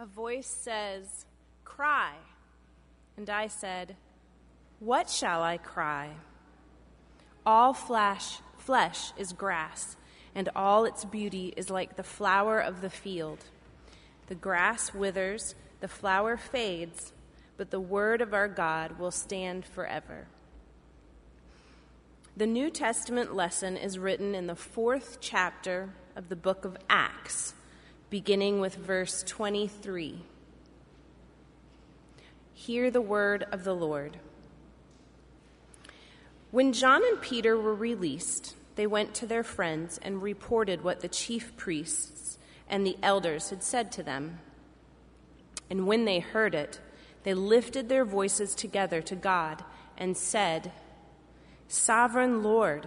A voice says, Cry. And I said, What shall I cry? All flesh, flesh is grass, and all its beauty is like the flower of the field. The grass withers, the flower fades, but the word of our God will stand forever. The New Testament lesson is written in the fourth chapter of the book of Acts, beginning with verse 23. Hear the word of the Lord. When John and Peter were released, they went to their friends and reported what the chief priests and the elders had said to them. And when they heard it, they lifted their voices together to God and said, Sovereign Lord,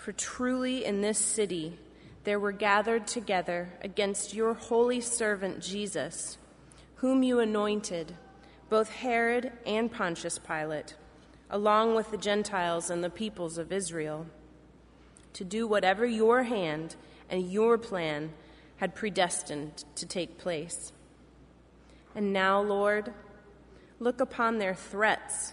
For truly in this city there were gathered together against your holy servant Jesus, whom you anointed, both Herod and Pontius Pilate along with the Gentiles and the peoples of Israel, to do whatever your hand and your plan had predestined to take place. And now, Lord, look upon their threats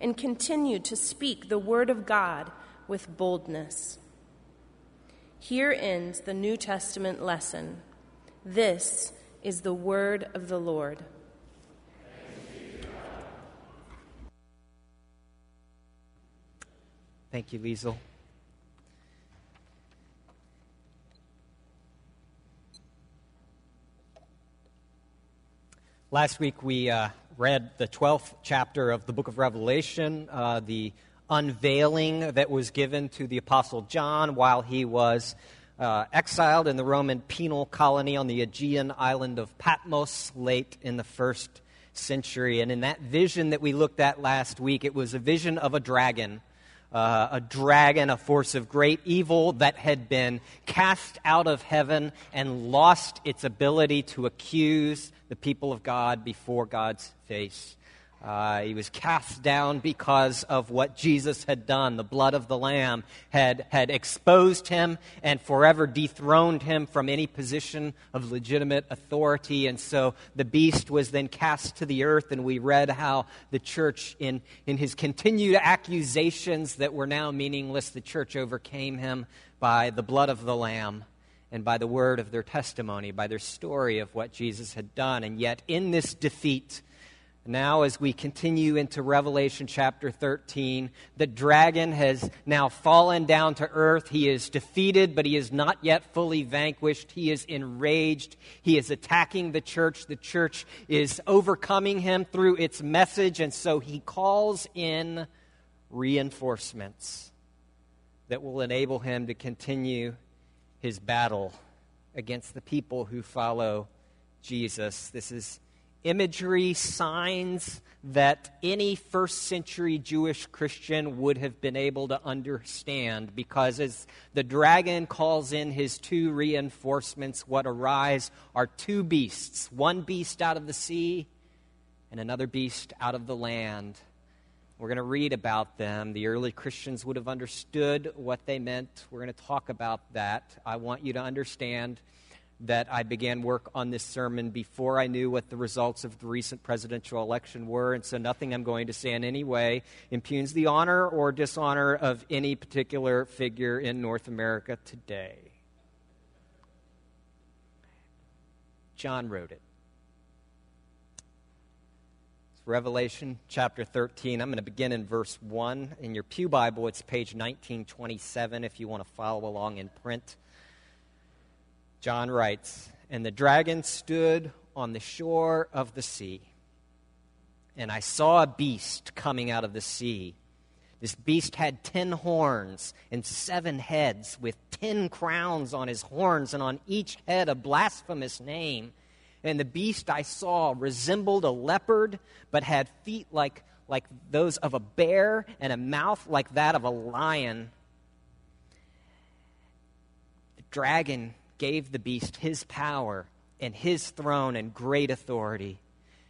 and continued to speak the word of God with boldness. Here ends the New Testament lesson. This is the word of the Lord. Thank you, Liesel. Last week we uh, read the 12th chapter of the book of Revelation, uh, the unveiling that was given to the Apostle John while he was uh, exiled in the Roman penal colony on the Aegean island of Patmos late in the first century. And in that vision that we looked at last week, it was a vision of a dragon uh, a dragon, a force of great evil that had been cast out of heaven and lost its ability to accuse the people of God before God's face. Uh, he was cast down because of what Jesus had done. The blood of the Lamb had, had exposed him and forever dethroned him from any position of legitimate authority. And so the beast was then cast to the earth, and we read how the church, in, in his continued accusations that were now meaningless, the church overcame him by the blood of the Lamb and by the word of their testimony, by their story of what Jesus had done. And yet, in this defeat, now, as we continue into Revelation chapter 13, the dragon has now fallen down to earth. He is defeated, but he is not yet fully vanquished. He is enraged. He is attacking the church. The church is overcoming him through its message, and so he calls in reinforcements that will enable him to continue his battle against the people who follow Jesus. This is imagery, signs that any first century Jewish Christian would have been able to understand because as the dragon calls in his two reinforcements, what arise are two beasts one beast out of the sea and another beast out of the land. We're going to read about them. The early Christians would have understood what they meant. We're going to talk about that. I want you to understand that I began work on this sermon before I knew what the results of the recent presidential election were, and so nothing I'm going to say in any way impugns the honor or dishonor of any particular figure in North America today. John wrote it. Revelation chapter 13. I'm going to begin in verse 1. In your Pew Bible, it's page 1927 if you want to follow along in print. John writes And the dragon stood on the shore of the sea, and I saw a beast coming out of the sea. This beast had ten horns and seven heads, with ten crowns on his horns, and on each head a blasphemous name and the beast I saw resembled a leopard, but had feet like, like those of a bear and a mouth like that of a lion. The dragon gave the beast his power and his throne and great authority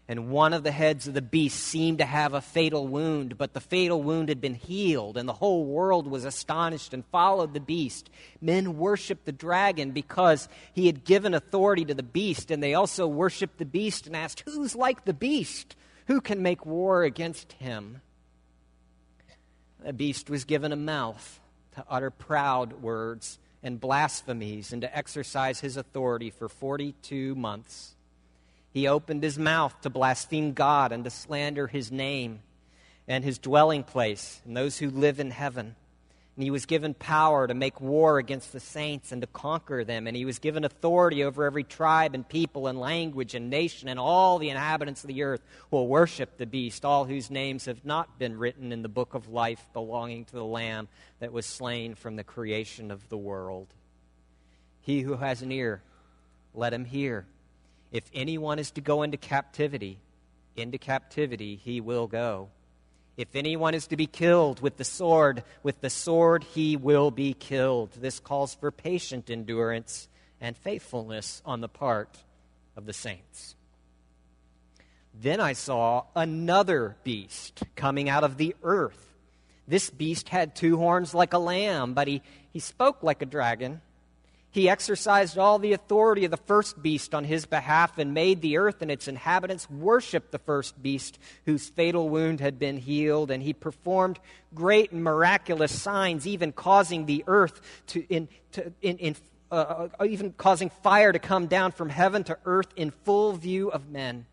and one of the heads of the beast seemed to have a fatal wound, but the fatal wound had been healed, and the whole world was astonished and followed the beast. Men worshiped the dragon because he had given authority to the beast, and they also worshiped the beast and asked, Who's like the beast? Who can make war against him? The beast was given a mouth to utter proud words and blasphemies and to exercise his authority for 42 months. He opened his mouth to blaspheme God and to slander his name and his dwelling place and those who live in heaven. And he was given power to make war against the saints and to conquer them. And he was given authority over every tribe and people and language and nation. And all the inhabitants of the earth will worship the beast, all whose names have not been written in the book of life belonging to the Lamb that was slain from the creation of the world. He who has an ear, let him hear. If anyone is to go into captivity, into captivity he will go. If anyone is to be killed with the sword, with the sword he will be killed. This calls for patient endurance and faithfulness on the part of the saints. Then I saw another beast coming out of the earth. This beast had two horns like a lamb, but he, he spoke like a dragon. He exercised all the authority of the first beast on his behalf and made the earth and its inhabitants worship the first beast whose fatal wound had been healed. And he performed great and miraculous signs, even causing the earth to, in, to, in, in uh, uh, even causing fire to come down from heaven to earth in full view of men.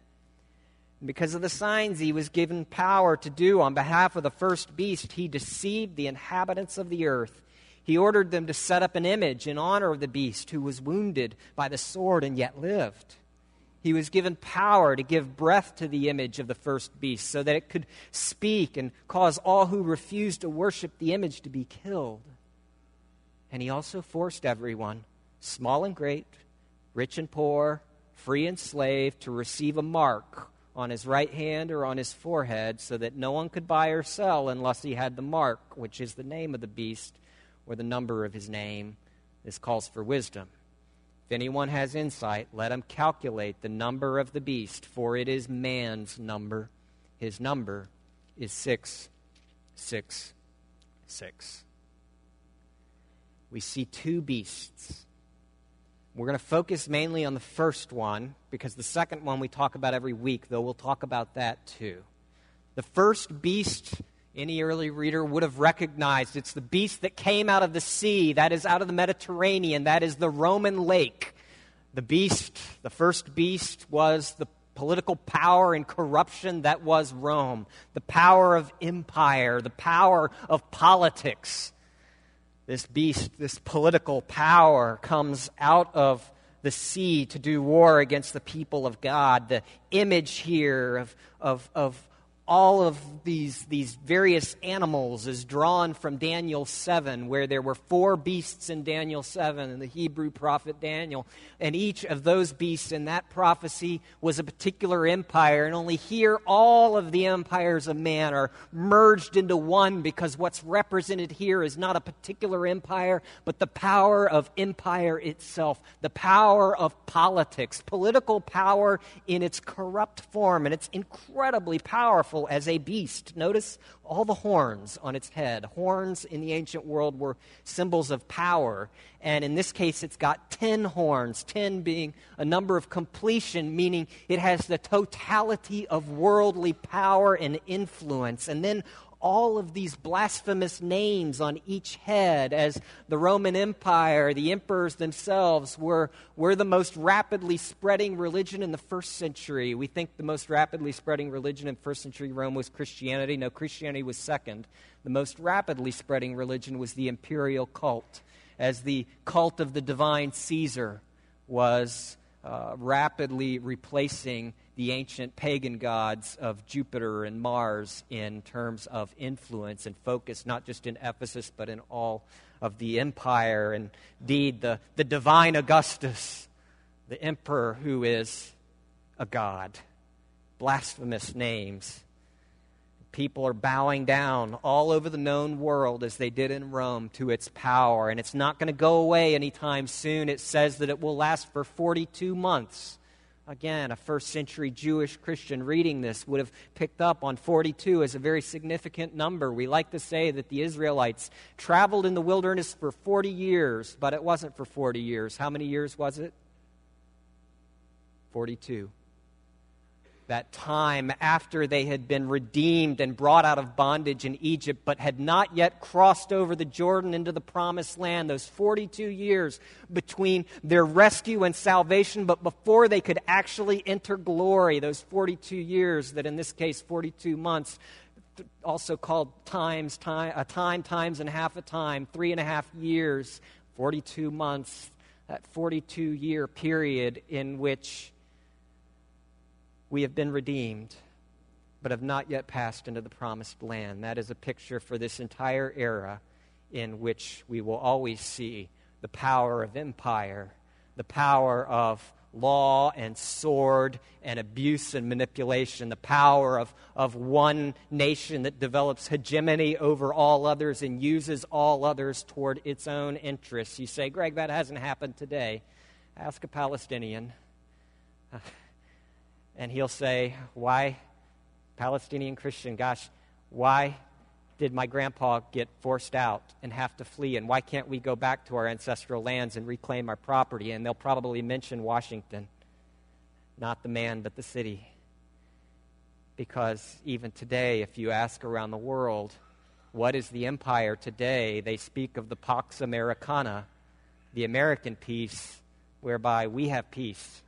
And because of the signs he was given power to do on behalf of the first beast, he deceived the inhabitants of the earth he ordered them to set up an image in honor of the beast who was wounded by the sword and yet lived. He was given power to give breath to the image of the first beast so that it could speak and cause all who refused to worship the image to be killed. And he also forced everyone, small and great, rich and poor, free and slave, to receive a mark on his right hand or on his forehead so that no one could buy or sell unless he had the mark, which is the name of the beast or the number of his name. This calls for wisdom. If anyone has insight, let him calculate the number of the beast, for it is man's number. His number is 666. We see two beasts. We're going to focus mainly on the first one because the second one we talk about every week, though we'll talk about that too. The first beast any early reader would have recognized it's the beast that came out of the sea, that is out of the Mediterranean, that is the Roman lake. The beast, the first beast, was the political power and corruption that was Rome, the power of empire, the power of politics. This beast, this political power, comes out of the sea to do war against the people of God. The image here of, of, of all of these, these various animals is drawn from Daniel 7, where there were four beasts in Daniel 7 and the Hebrew prophet Daniel. And each of those beasts in that prophecy was a particular empire. And only here, all of the empires of man are merged into one because what's represented here is not a particular empire, but the power of empire itself, the power of politics, political power in its corrupt form. And it's incredibly powerful powerful as a beast. Notice all the horns on its head. Horns in the ancient world were symbols of power. And in this case, it's got 10 horns, 10 being a number of completion, meaning it has the totality of worldly power and influence. And then all of these blasphemous names on each head, as the Roman Empire, the emperors themselves, were, were the most rapidly spreading religion in the first century. We think the most rapidly spreading religion in first century Rome was Christianity. No, Christianity was second. The most rapidly spreading religion was the imperial cult, as the cult of the divine Caesar was uh, rapidly replacing the ancient pagan gods of Jupiter and Mars in terms of influence and focus, not just in Ephesus, but in all of the empire. And indeed, the, the divine Augustus, the emperor who is a god. Blasphemous names People are bowing down all over the known world as they did in Rome to its power, and it's not going to go away anytime soon. It says that it will last for 42 months. Again, a first century Jewish Christian reading this would have picked up on 42 as a very significant number. We like to say that the Israelites traveled in the wilderness for 40 years, but it wasn't for 40 years. How many years was it? 42 that time after they had been redeemed and brought out of bondage in Egypt, but had not yet crossed over the Jordan into the promised land, those 42 years between their rescue and salvation, but before they could actually enter glory, those 42 years, that in this case, 42 months, also called times, time, a time, times and half a time, three and a half years, 42 months, that 42 year period in which we have been redeemed, but have not yet passed into the promised land. That is a picture for this entire era in which we will always see the power of empire, the power of law and sword and abuse and manipulation, the power of, of one nation that develops hegemony over all others and uses all others toward its own interests. You say, Greg, that hasn't happened today. Ask a Palestinian. and he'll say, Why, Palestinian Christian, gosh, why did my grandpa get forced out and have to flee? And why can't we go back to our ancestral lands and reclaim our property? And they'll probably mention Washington, not the man, but the city. Because even today, if you ask around the world, what is the empire today? They speak of the Pax Americana, the American peace, whereby we have peace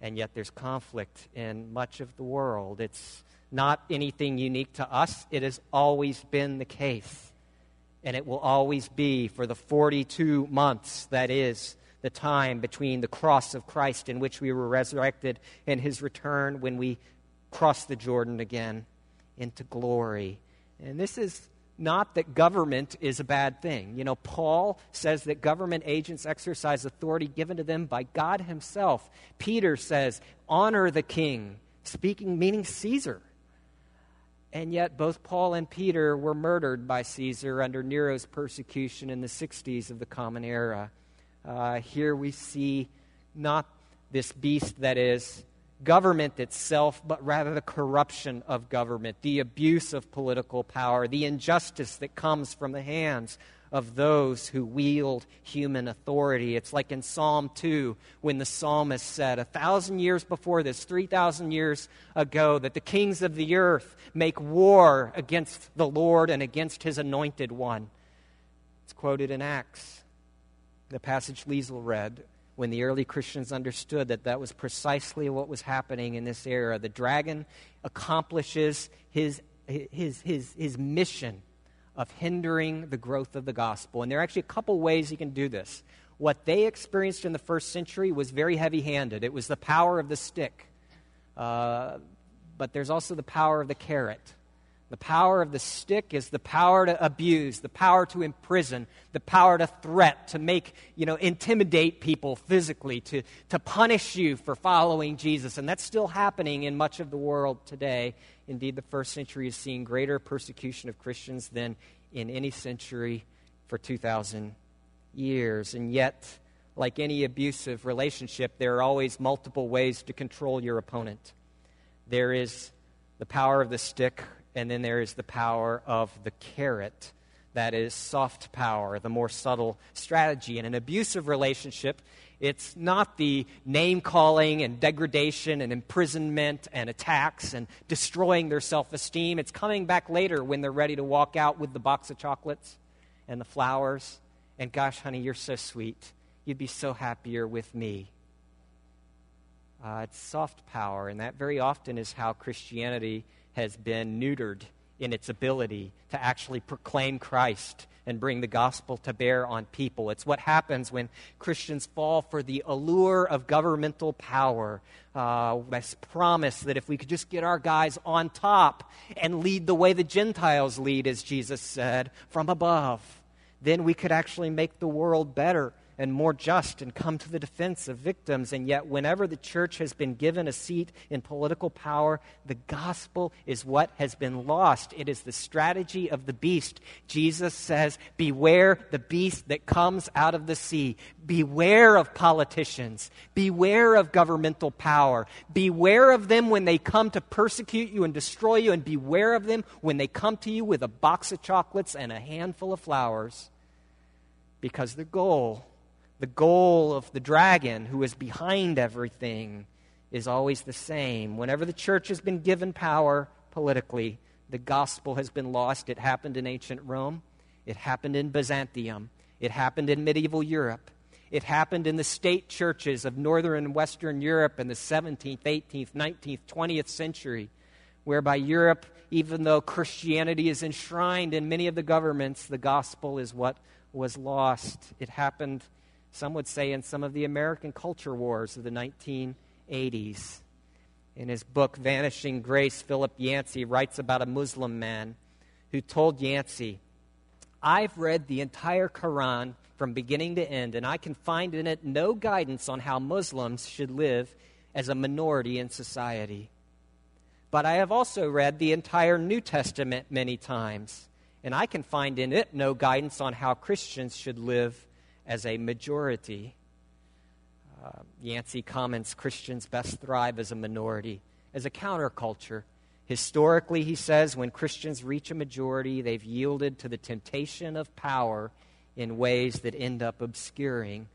and yet there's conflict in much of the world. It's not anything unique to us, it has always been the case. And it will always be for the 42 months that is the time between the cross of Christ in which we were resurrected and his return when we cross the Jordan again into glory. And this is not that government is a bad thing. You know, Paul says that government agents exercise authority given to them by God Himself. Peter says, honor the king, speaking, meaning Caesar. And yet, both Paul and Peter were murdered by Caesar under Nero's persecution in the 60s of the Common Era. Uh, here we see not this beast that is government itself, but rather the corruption of government, the abuse of political power, the injustice that comes from the hands of those who wield human authority. It's like in Psalm 2 when the psalmist said, a thousand years before this, 3,000 years ago, that the kings of the earth make war against the Lord and against his anointed one. It's quoted in Acts, the passage Liesel read when the early Christians understood that that was precisely what was happening in this era. The dragon accomplishes his, his, his, his mission of hindering the growth of the gospel. And there are actually a couple ways he can do this. What they experienced in the first century was very heavy handed, it was the power of the stick. Uh, but there's also the power of the carrot. The power of the stick is the power to abuse, the power to imprison, the power to threat, to make, you know, intimidate people physically, to, to punish you for following Jesus. And that's still happening in much of the world today. Indeed, the first century is seeing greater persecution of Christians than in any century for 2,000 years. And yet, like any abusive relationship, there are always multiple ways to control your opponent. There is the power of the stick and then there is the power of the carrot. That is soft power, the more subtle strategy. In an abusive relationship, it's not the name calling and degradation and imprisonment and attacks and destroying their self esteem. It's coming back later when they're ready to walk out with the box of chocolates and the flowers. And gosh, honey, you're so sweet. You'd be so happier with me. Uh, it's soft power, and that very often is how Christianity has been neutered in its ability to actually proclaim Christ and bring the gospel to bear on people. It's what happens when Christians fall for the allure of governmental power. Uh, this promise that if we could just get our guys on top and lead the way the Gentiles lead, as Jesus said, from above, then we could actually make the world better and more just and come to the defense of victims. And yet, whenever the church has been given a seat in political power, the gospel is what has been lost. It is the strategy of the beast. Jesus says, Beware the beast that comes out of the sea. Beware of politicians. Beware of governmental power. Beware of them when they come to persecute you and destroy you, and beware of them when they come to you with a box of chocolates and a handful of flowers. Because the goal the goal of the dragon who is behind everything is always the same. Whenever the church has been given power politically, the gospel has been lost. It happened in ancient Rome, it happened in Byzantium, it happened in medieval Europe. It happened in the state churches of northern and western Europe in the 17th, 18th, 19th, 20th century, whereby Europe, even though Christianity is enshrined in many of the governments, the gospel is what was lost. It happened some would say in some of the American culture wars of the 1980s. In his book, Vanishing Grace, Philip Yancey writes about a Muslim man who told Yancey, I've read the entire Quran from beginning to end, and I can find in it no guidance on how Muslims should live as a minority in society. But I have also read the entire New Testament many times, and I can find in it no guidance on how Christians should live as a majority. Uh, Yancey comments Christians best thrive as a minority, as a counterculture. Historically, he says, when Christians reach a majority, they've yielded to the temptation of power in ways that end up obscuring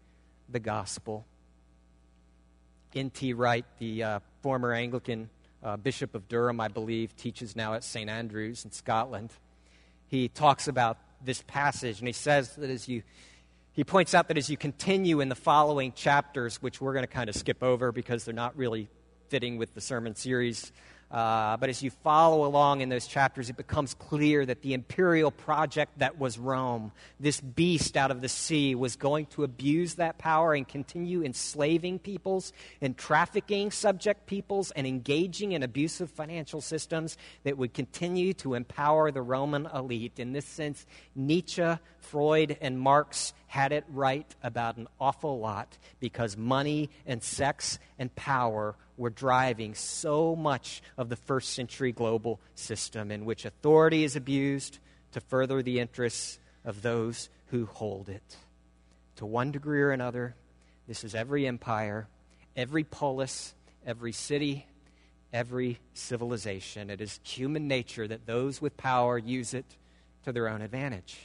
the gospel. N.T. Wright, the uh, former Anglican uh, Bishop of Durham, I believe, teaches now at St. Andrews in Scotland. He talks about this passage, and he says that as you he points out that as you continue in the following chapters, which we're going to kind of skip over because they're not really fitting with the sermon series uh, but as you follow along in those chapters, it becomes clear that the imperial project that was Rome, this beast out of the sea, was going to abuse that power and continue enslaving peoples and trafficking subject peoples and engaging in abusive financial systems that would continue to empower the Roman elite. In this sense, Nietzsche, Freud, and Marx had it right about an awful lot because money and sex and power were driving so much of the first century global system in which authority is abused to further the interests of those who hold it. To one degree or another, this is every empire, every polis, every city, every civilization. It is human nature that those with power use it to their own advantage.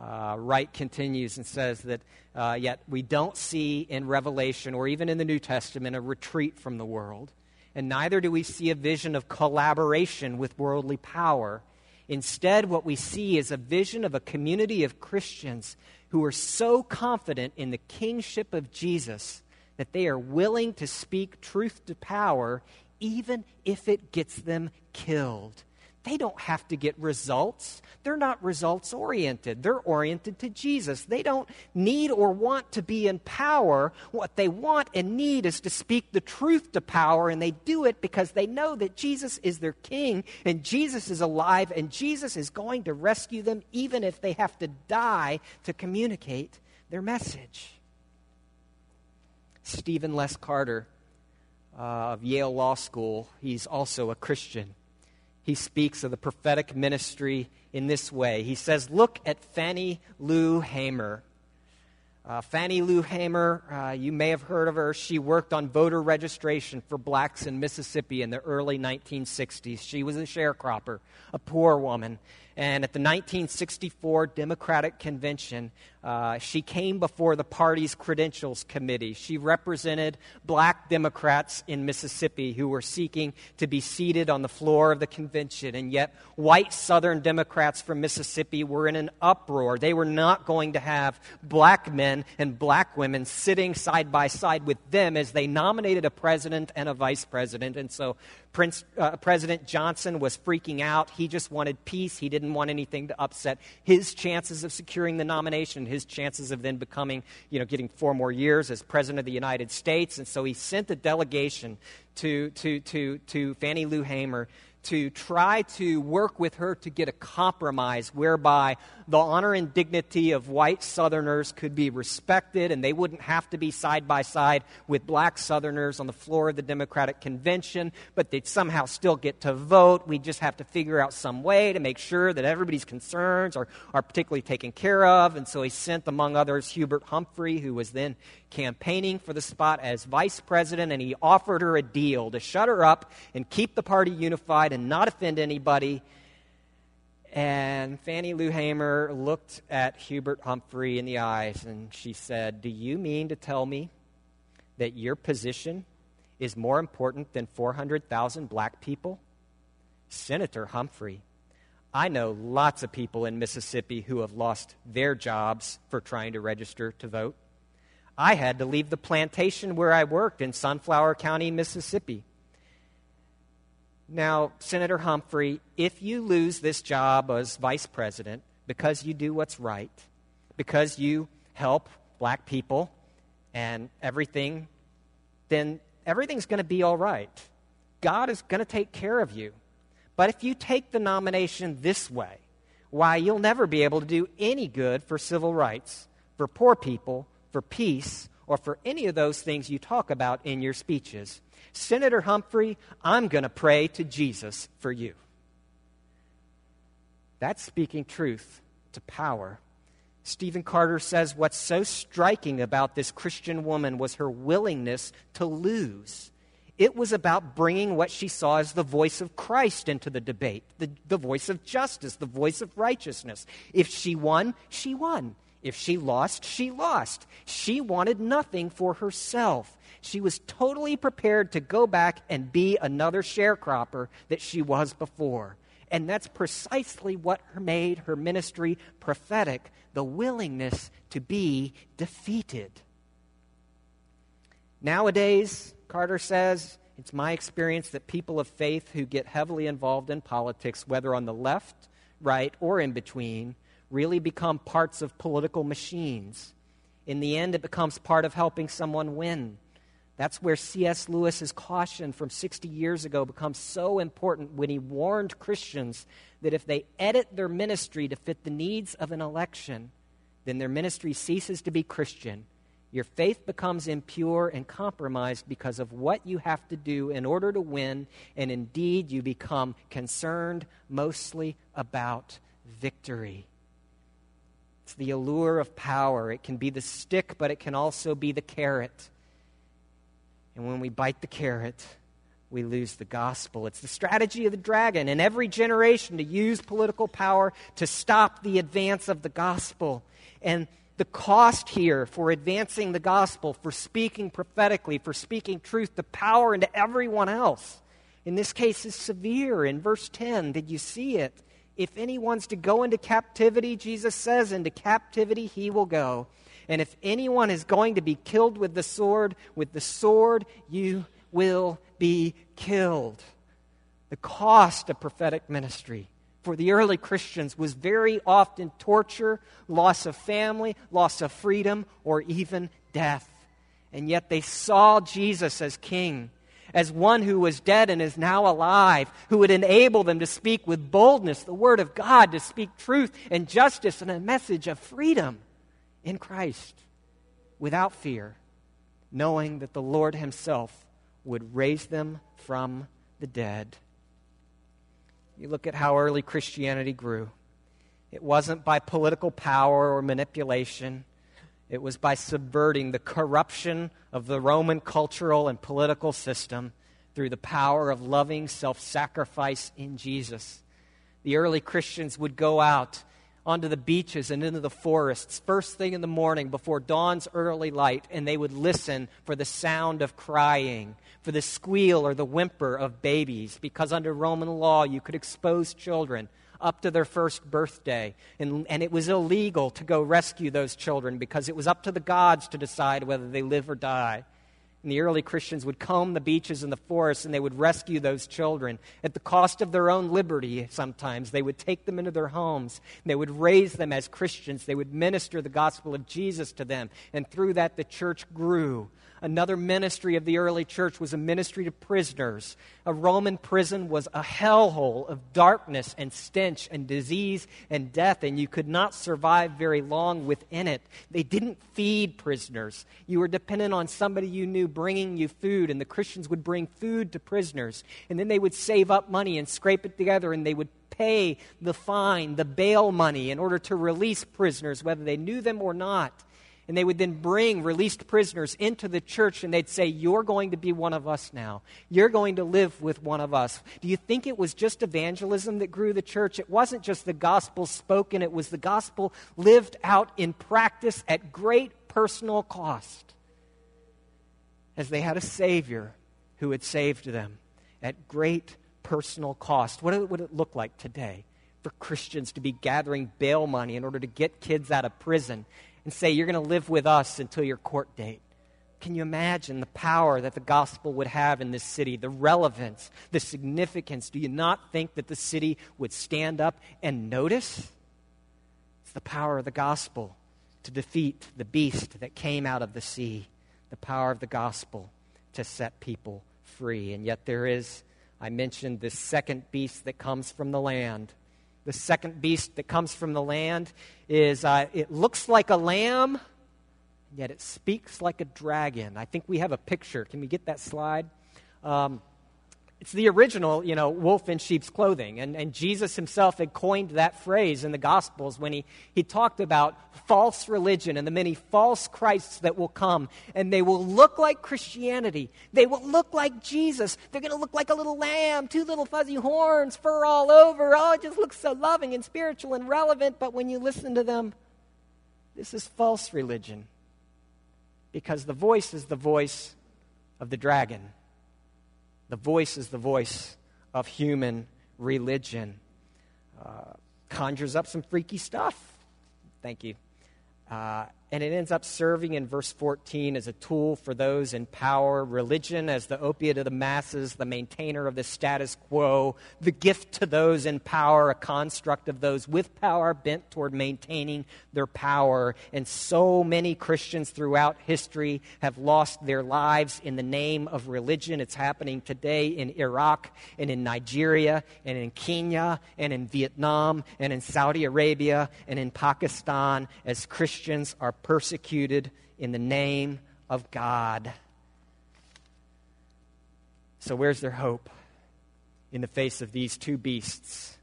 Uh, Wright continues and says that uh, yet we don't see in Revelation or even in the New Testament a retreat from the world, and neither do we see a vision of collaboration with worldly power. Instead, what we see is a vision of a community of Christians who are so confident in the kingship of Jesus that they are willing to speak truth to power even if it gets them killed they don't have to get results. They're not results oriented. They're oriented to Jesus. They don't need or want to be in power. What they want and need is to speak the truth to power, and they do it because they know that Jesus is their king and Jesus is alive and Jesus is going to rescue them even if they have to die to communicate their message. Stephen L. Carter uh, of Yale Law School, he's also a Christian he speaks of the prophetic ministry in this way. He says, Look at Fannie Lou Hamer. Uh, Fannie Lou Hamer, uh, you may have heard of her. She worked on voter registration for blacks in Mississippi in the early 1960s. She was a sharecropper, a poor woman. And at the 1964 Democratic Convention, uh, she came before the party's credentials committee. She represented black Democrats in Mississippi who were seeking to be seated on the floor of the convention. And yet, white Southern Democrats from Mississippi were in an uproar. They were not going to have black men and black women sitting side by side with them as they nominated a president and a vice president. And so, Prince, uh, President Johnson was freaking out. He just wanted peace. He didn't want anything to upset his chances of securing the nomination, his chances of then becoming, you know, getting four more years as President of the United States. And so he sent a delegation to, to, to, to Fannie Lou Hamer to try to work with her to get a compromise whereby the honor and dignity of white Southerners could be respected and they wouldn't have to be side by side with black Southerners on the floor of the Democratic Convention, but they'd somehow still get to vote. We just have to figure out some way to make sure that everybody's concerns are, are particularly taken care of. And so he sent, among others, Hubert Humphrey, who was then campaigning for the spot as vice president, and he offered her a deal to shut her up and keep the party unified and not offend anybody. And Fannie Lou Hamer looked at Hubert Humphrey in the eyes and she said, Do you mean to tell me that your position is more important than 400,000 black people? Senator Humphrey, I know lots of people in Mississippi who have lost their jobs for trying to register to vote. I had to leave the plantation where I worked in Sunflower County, Mississippi. Now, Senator Humphrey, if you lose this job as vice president because you do what's right, because you help black people and everything, then everything's going to be all right. God is going to take care of you. But if you take the nomination this way, why, you'll never be able to do any good for civil rights, for poor people, for peace, or for any of those things you talk about in your speeches. Senator Humphrey, I'm going to pray to Jesus for you. That's speaking truth to power. Stephen Carter says what's so striking about this Christian woman was her willingness to lose. It was about bringing what she saw as the voice of Christ into the debate, the, the voice of justice, the voice of righteousness. If she won, she won. If she lost, she lost. She wanted nothing for herself. She was totally prepared to go back and be another sharecropper that she was before. And that's precisely what made her ministry prophetic the willingness to be defeated. Nowadays, Carter says, it's my experience that people of faith who get heavily involved in politics, whether on the left, right, or in between, really become parts of political machines. In the end, it becomes part of helping someone win. That's where C.S. Lewis's caution from 60 years ago becomes so important when he warned Christians that if they edit their ministry to fit the needs of an election, then their ministry ceases to be Christian. Your faith becomes impure and compromised because of what you have to do in order to win, and indeed you become concerned mostly about victory. It's the allure of power. It can be the stick, but it can also be the carrot. And when we bite the carrot, we lose the gospel. It's the strategy of the dragon in every generation to use political power to stop the advance of the gospel. And the cost here for advancing the gospel, for speaking prophetically, for speaking truth to power and to everyone else, in this case is severe. In verse 10, did you see it? If anyone's to go into captivity, Jesus says, into captivity he will go. And if anyone is going to be killed with the sword, with the sword you will be killed. The cost of prophetic ministry for the early Christians was very often torture, loss of family, loss of freedom, or even death. And yet they saw Jesus as king, as one who was dead and is now alive, who would enable them to speak with boldness the word of God, to speak truth and justice and a message of freedom in Christ without fear, knowing that the Lord Himself would raise them from the dead. You look at how early Christianity grew. It wasn't by political power or manipulation. It was by subverting the corruption of the Roman cultural and political system through the power of loving self sacrifice in Jesus. The early Christians would go out onto the beaches and into the forests first thing in the morning before dawn's early light, and they would listen for the sound of crying, for the squeal or the whimper of babies, because under Roman law you could expose children up to their first birthday. And, and it was illegal to go rescue those children because it was up to the gods to decide whether they live or die. And the early Christians would comb the beaches and the forests and they would rescue those children at the cost of their own liberty sometimes. They would take them into their homes. They would raise them as Christians. They would minister the gospel of Jesus to them. And through that, the church grew. Another ministry of the early church was a ministry to prisoners. A Roman prison was a hellhole of darkness and stench and disease and death, and you could not survive very long within it. They didn't feed prisoners. You were dependent on somebody you knew bringing you food, and the Christians would bring food to prisoners. And then they would save up money and scrape it together, and they would pay the fine, the bail money, in order to release prisoners, whether they knew them or not. And they would then bring released prisoners into the church and they'd say, You're going to be one of us now. You're going to live with one of us. Do you think it was just evangelism that grew the church? It wasn't just the gospel spoken, it was the gospel lived out in practice at great personal cost. As they had a Savior who had saved them at great personal cost. What would it look like today for Christians to be gathering bail money in order to get kids out of prison and say, You're going to live with us until your court date. Can you imagine the power that the gospel would have in this city, the relevance, the significance? Do you not think that the city would stand up and notice? It's the power of the gospel to defeat the beast that came out of the sea, the power of the gospel to set people free. And yet, there is, I mentioned, this second beast that comes from the land the second beast that comes from the land is uh, it looks like a lamb, yet it speaks like a dragon. I think we have a picture. Can we get that slide? Um, it's the original, you know, wolf in sheep's clothing. And, and Jesus himself had coined that phrase in the Gospels when he, he talked about false religion and the many false Christs that will come. And they will look like Christianity. They will look like Jesus. They're going to look like a little lamb, two little fuzzy horns, fur all over. Oh, it just looks so loving and spiritual and relevant. But when you listen to them, this is false religion. Because the voice is the voice of the dragon. The voice is the voice of human religion. Uh, conjures up some freaky stuff. Thank you. Uh, and it ends up serving in verse 14 as a tool for those in power, religion as the opiate of the masses, the maintainer of the status quo, the gift to those in power, a construct of those with power bent toward maintaining their power. And so many Christians throughout history have lost their lives in the name of religion. It's happening today in Iraq and in Nigeria and in Kenya and in Vietnam and in Saudi Arabia and in Pakistan as Christians are persecuted in the name of God. So, where's their hope in the face of these two beasts?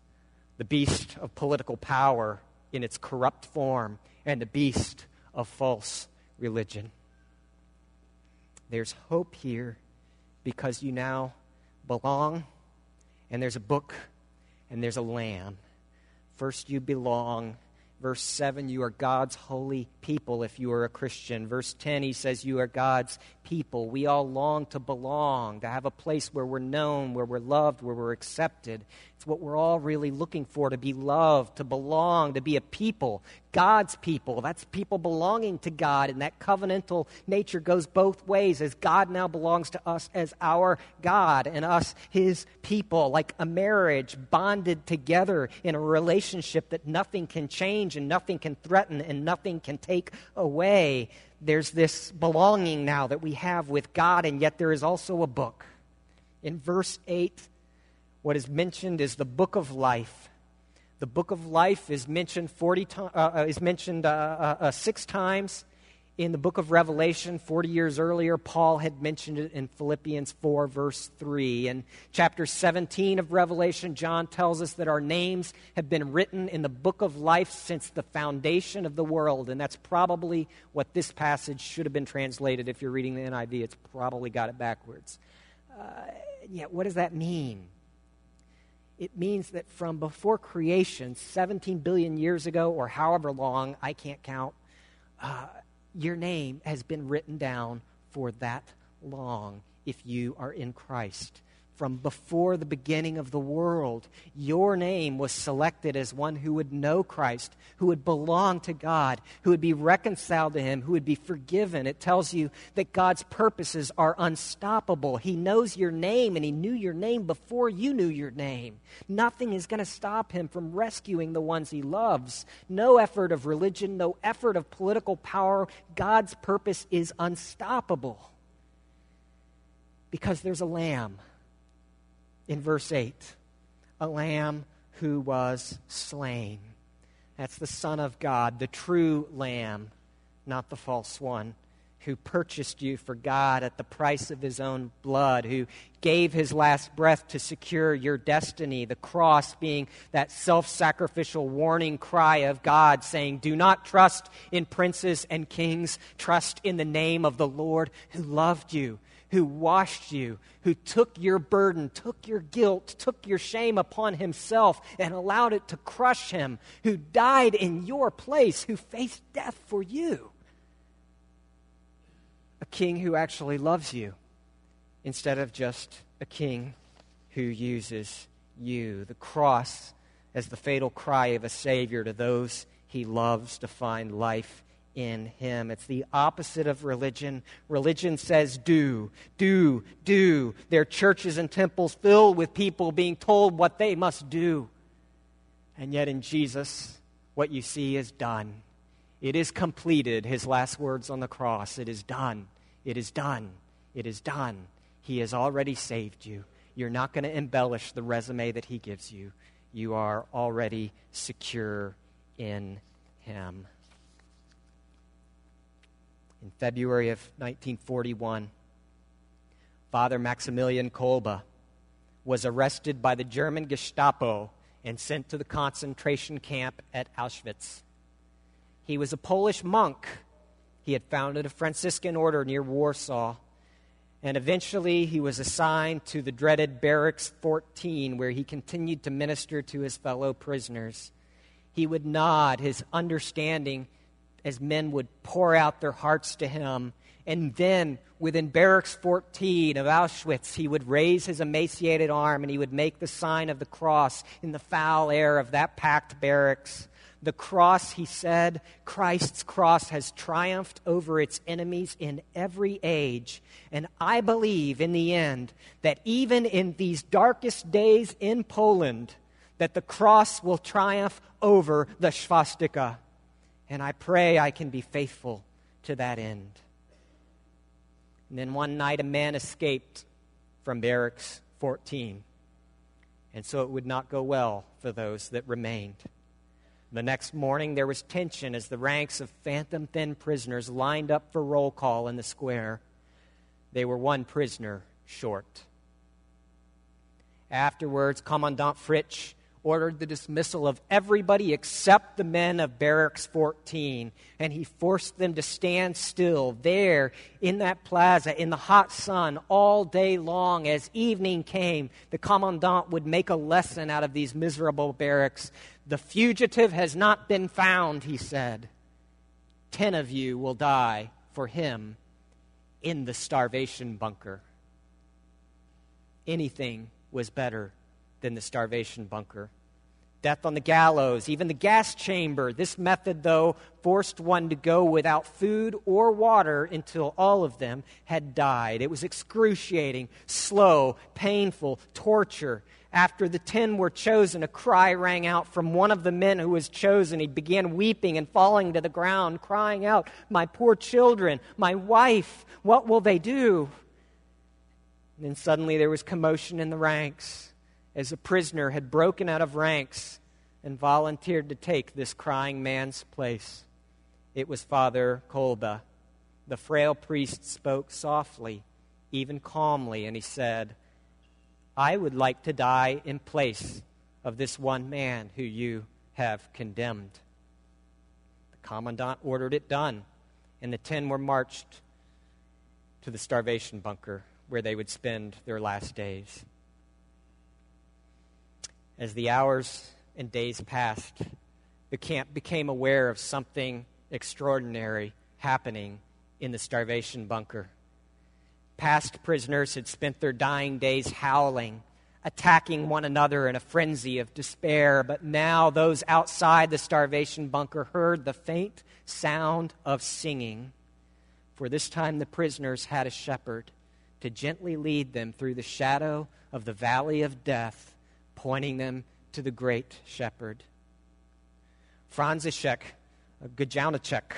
The beast of political power in its corrupt form, and the beast of false religion. There's hope here because you now belong, and there's a book, and there's a lamb. First, you belong Verse 7, you are God's holy people if you are a Christian. Verse 10, he says, You are God's people. We all long to belong, to have a place where we're known, where we're loved, where we're accepted. It's what we're all really looking for to be loved, to belong, to be a people, God's people. That's people belonging to God. And that covenantal nature goes both ways as God now belongs to us as our God and us his people, like a marriage bonded together in a relationship that nothing can change and nothing can threaten and nothing can take away. There's this belonging now that we have with God, and yet there is also a book. In verse 8, what is mentioned is the book of life. The book of life is mentioned 40 to, uh, uh, is mentioned uh, uh, uh, six times in the book of Revelation. 40 years earlier, Paul had mentioned it in Philippians 4, verse 3. In chapter 17 of Revelation, John tells us that our names have been written in the book of life since the foundation of the world. And that's probably what this passage should have been translated. If you're reading the NIV, it's probably got it backwards. Uh, yeah, what does that mean? It means that from before creation, 17 billion years ago, or however long, I can't count, uh, your name has been written down for that long if you are in Christ from before the beginning of the world. Your name was selected as one who would know Christ, who would belong to God, who would be reconciled to Him, who would be forgiven. It tells you that God's purposes are unstoppable. He knows your name, and He knew your name before you knew your name. Nothing is going to stop Him from rescuing the ones He loves. No effort of religion, no effort of political power. God's purpose is unstoppable because there's a lamb in verse 8 a lamb who was slain. That's the Son of God, the true lamb, not the false one, who purchased you for God at the price of his own blood, who gave his last breath to secure your destiny. The cross being that self sacrificial warning cry of God saying, Do not trust in princes and kings, trust in the name of the Lord who loved you who washed you, who took your burden, took your guilt, took your shame upon himself and allowed it to crush him, who died in your place, who faced death for you. A king who actually loves you instead of just a king who uses you. The cross as the fatal cry of a Savior to those he loves to find life in him. It's the opposite of religion. Religion says do, do, do. Their churches and temples filled with people being told what they must do. And yet in Jesus, what you see is done. It is completed. His last words on the cross it is done. It is done. It is done. He has already saved you. You're not going to embellish the resume that He gives you. You are already secure in Him in February of 1941, Father Maximilian Kolbe was arrested by the German Gestapo and sent to the concentration camp at Auschwitz. He was a Polish monk. He had founded a Franciscan order near Warsaw. And eventually, he was assigned to the dreaded Barracks 14, where he continued to minister to his fellow prisoners. He would nod his understanding as men would pour out their hearts to him. And then, within Barracks 14 of Auschwitz, he would raise his emaciated arm and he would make the sign of the cross in the foul air of that packed barracks. The cross, he said, Christ's cross has triumphed over its enemies in every age. And I believe in the end that even in these darkest days in Poland, that the cross will triumph over the swastika. And I pray I can be faithful to that end. And then one night a man escaped from Barracks 14. And so it would not go well for those that remained. The next morning, there was tension as the ranks of phantom thin prisoners lined up for roll call in the square. They were one prisoner short. Afterwards, Commandant Fritzsch ordered the dismissal of everybody except the men of Barracks 14. And he forced them to stand still there in that plaza in the hot sun all day long. As evening came, the commandant would make a lesson out of these miserable barracks. The fugitive has not been found, he said. Ten of you will die for him in the starvation bunker. Anything was better than the starvation bunker. Death on the gallows, even the gas chamber. This method, though, forced one to go without food or water until all of them had died. It was excruciating, slow, painful, torture. After the ten were chosen, a cry rang out from one of the men who was chosen. He began weeping and falling to the ground, crying out, My poor children, my wife, what will they do? And then suddenly there was commotion in the ranks as a prisoner, had broken out of ranks and volunteered to take this crying man's place. It was Father Kolbe. The frail priest spoke softly, even calmly, and he said, I would like to die in place of this one man who you have condemned. The commandant ordered it done, and the ten were marched to the starvation bunker where they would spend their last days. As the hours and days passed, the camp became aware of something extraordinary happening in the starvation bunker. Past prisoners had spent their dying days howling, attacking one another in a frenzy of despair, but now those outside the starvation bunker heard the faint sound of singing. For this time the prisoners had a shepherd to gently lead them through the shadow of the valley of death, pointing them to the great shepherd. Franciszek Gajowniczek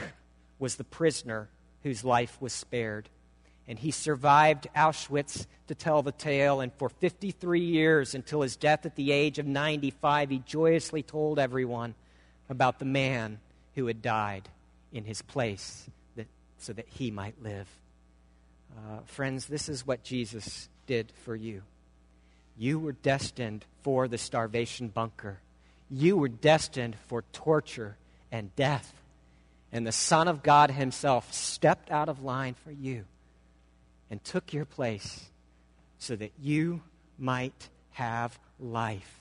was the prisoner whose life was spared. And he survived Auschwitz to tell the tale. And for 53 years, until his death at the age of 95, he joyously told everyone about the man who had died in his place that, so that he might live. Uh, friends, this is what Jesus did for you. You were destined for the starvation bunker. You were destined for torture and death. And the Son of God Himself stepped out of line for you and took your place so that you might have life.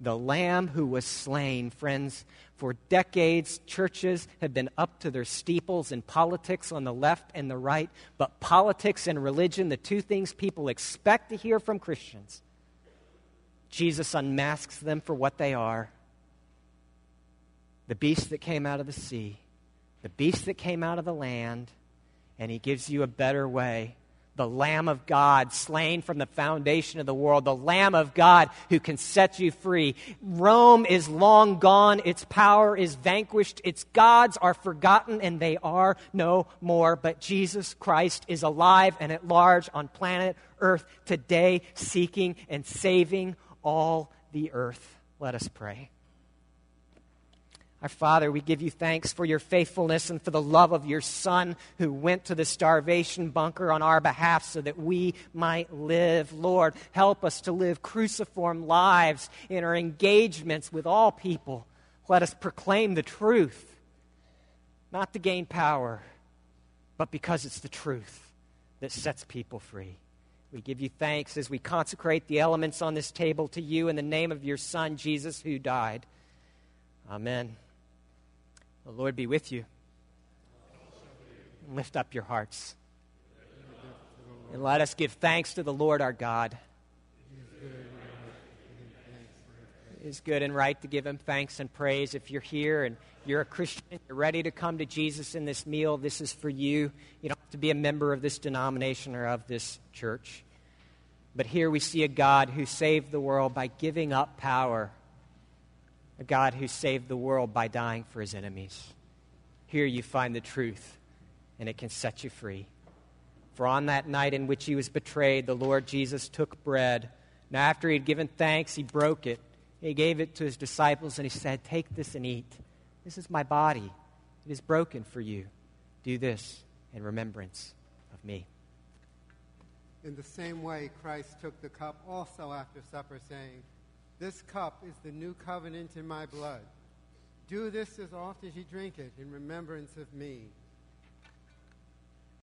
The Lamb who was slain, friends, for decades, churches have been up to their steeples in politics on the left and the right, but politics and religion, the two things people expect to hear from Christians, Jesus unmasks them for what they are the beast that came out of the sea, the beast that came out of the land, and he gives you a better way. The Lamb of God, slain from the foundation of the world, the Lamb of God who can set you free. Rome is long gone, its power is vanquished, its gods are forgotten, and they are no more. But Jesus Christ is alive and at large on planet Earth today, seeking and saving all the earth. Let us pray. Our Father, we give you thanks for your faithfulness and for the love of your Son who went to the starvation bunker on our behalf so that we might live. Lord, help us to live cruciform lives in our engagements with all people. Let us proclaim the truth, not to gain power, but because it's the truth that sets people free. We give you thanks as we consecrate the elements on this table to you in the name of your Son, Jesus, who died. Amen. The Lord be with you. Lift up your hearts. And let us give thanks to the Lord our God. It is good and right to give him thanks and praise. If you're here and you're a Christian, you're ready to come to Jesus in this meal, this is for you. You have to be a member of this denomination or of this church. But here we see a God who saved the world by giving up power a God who saved the world by dying for his enemies. Here you find the truth, and it can set you free. For on that night in which he was betrayed, the Lord Jesus took bread. Now, after he had given thanks, he broke it. He gave it to his disciples, and he said, Take this and eat. This is my body. It is broken for you. Do this in remembrance of me. In the same way, Christ took the cup also after supper, saying, this cup is the new covenant in my blood. Do this as often as you drink it in remembrance of me.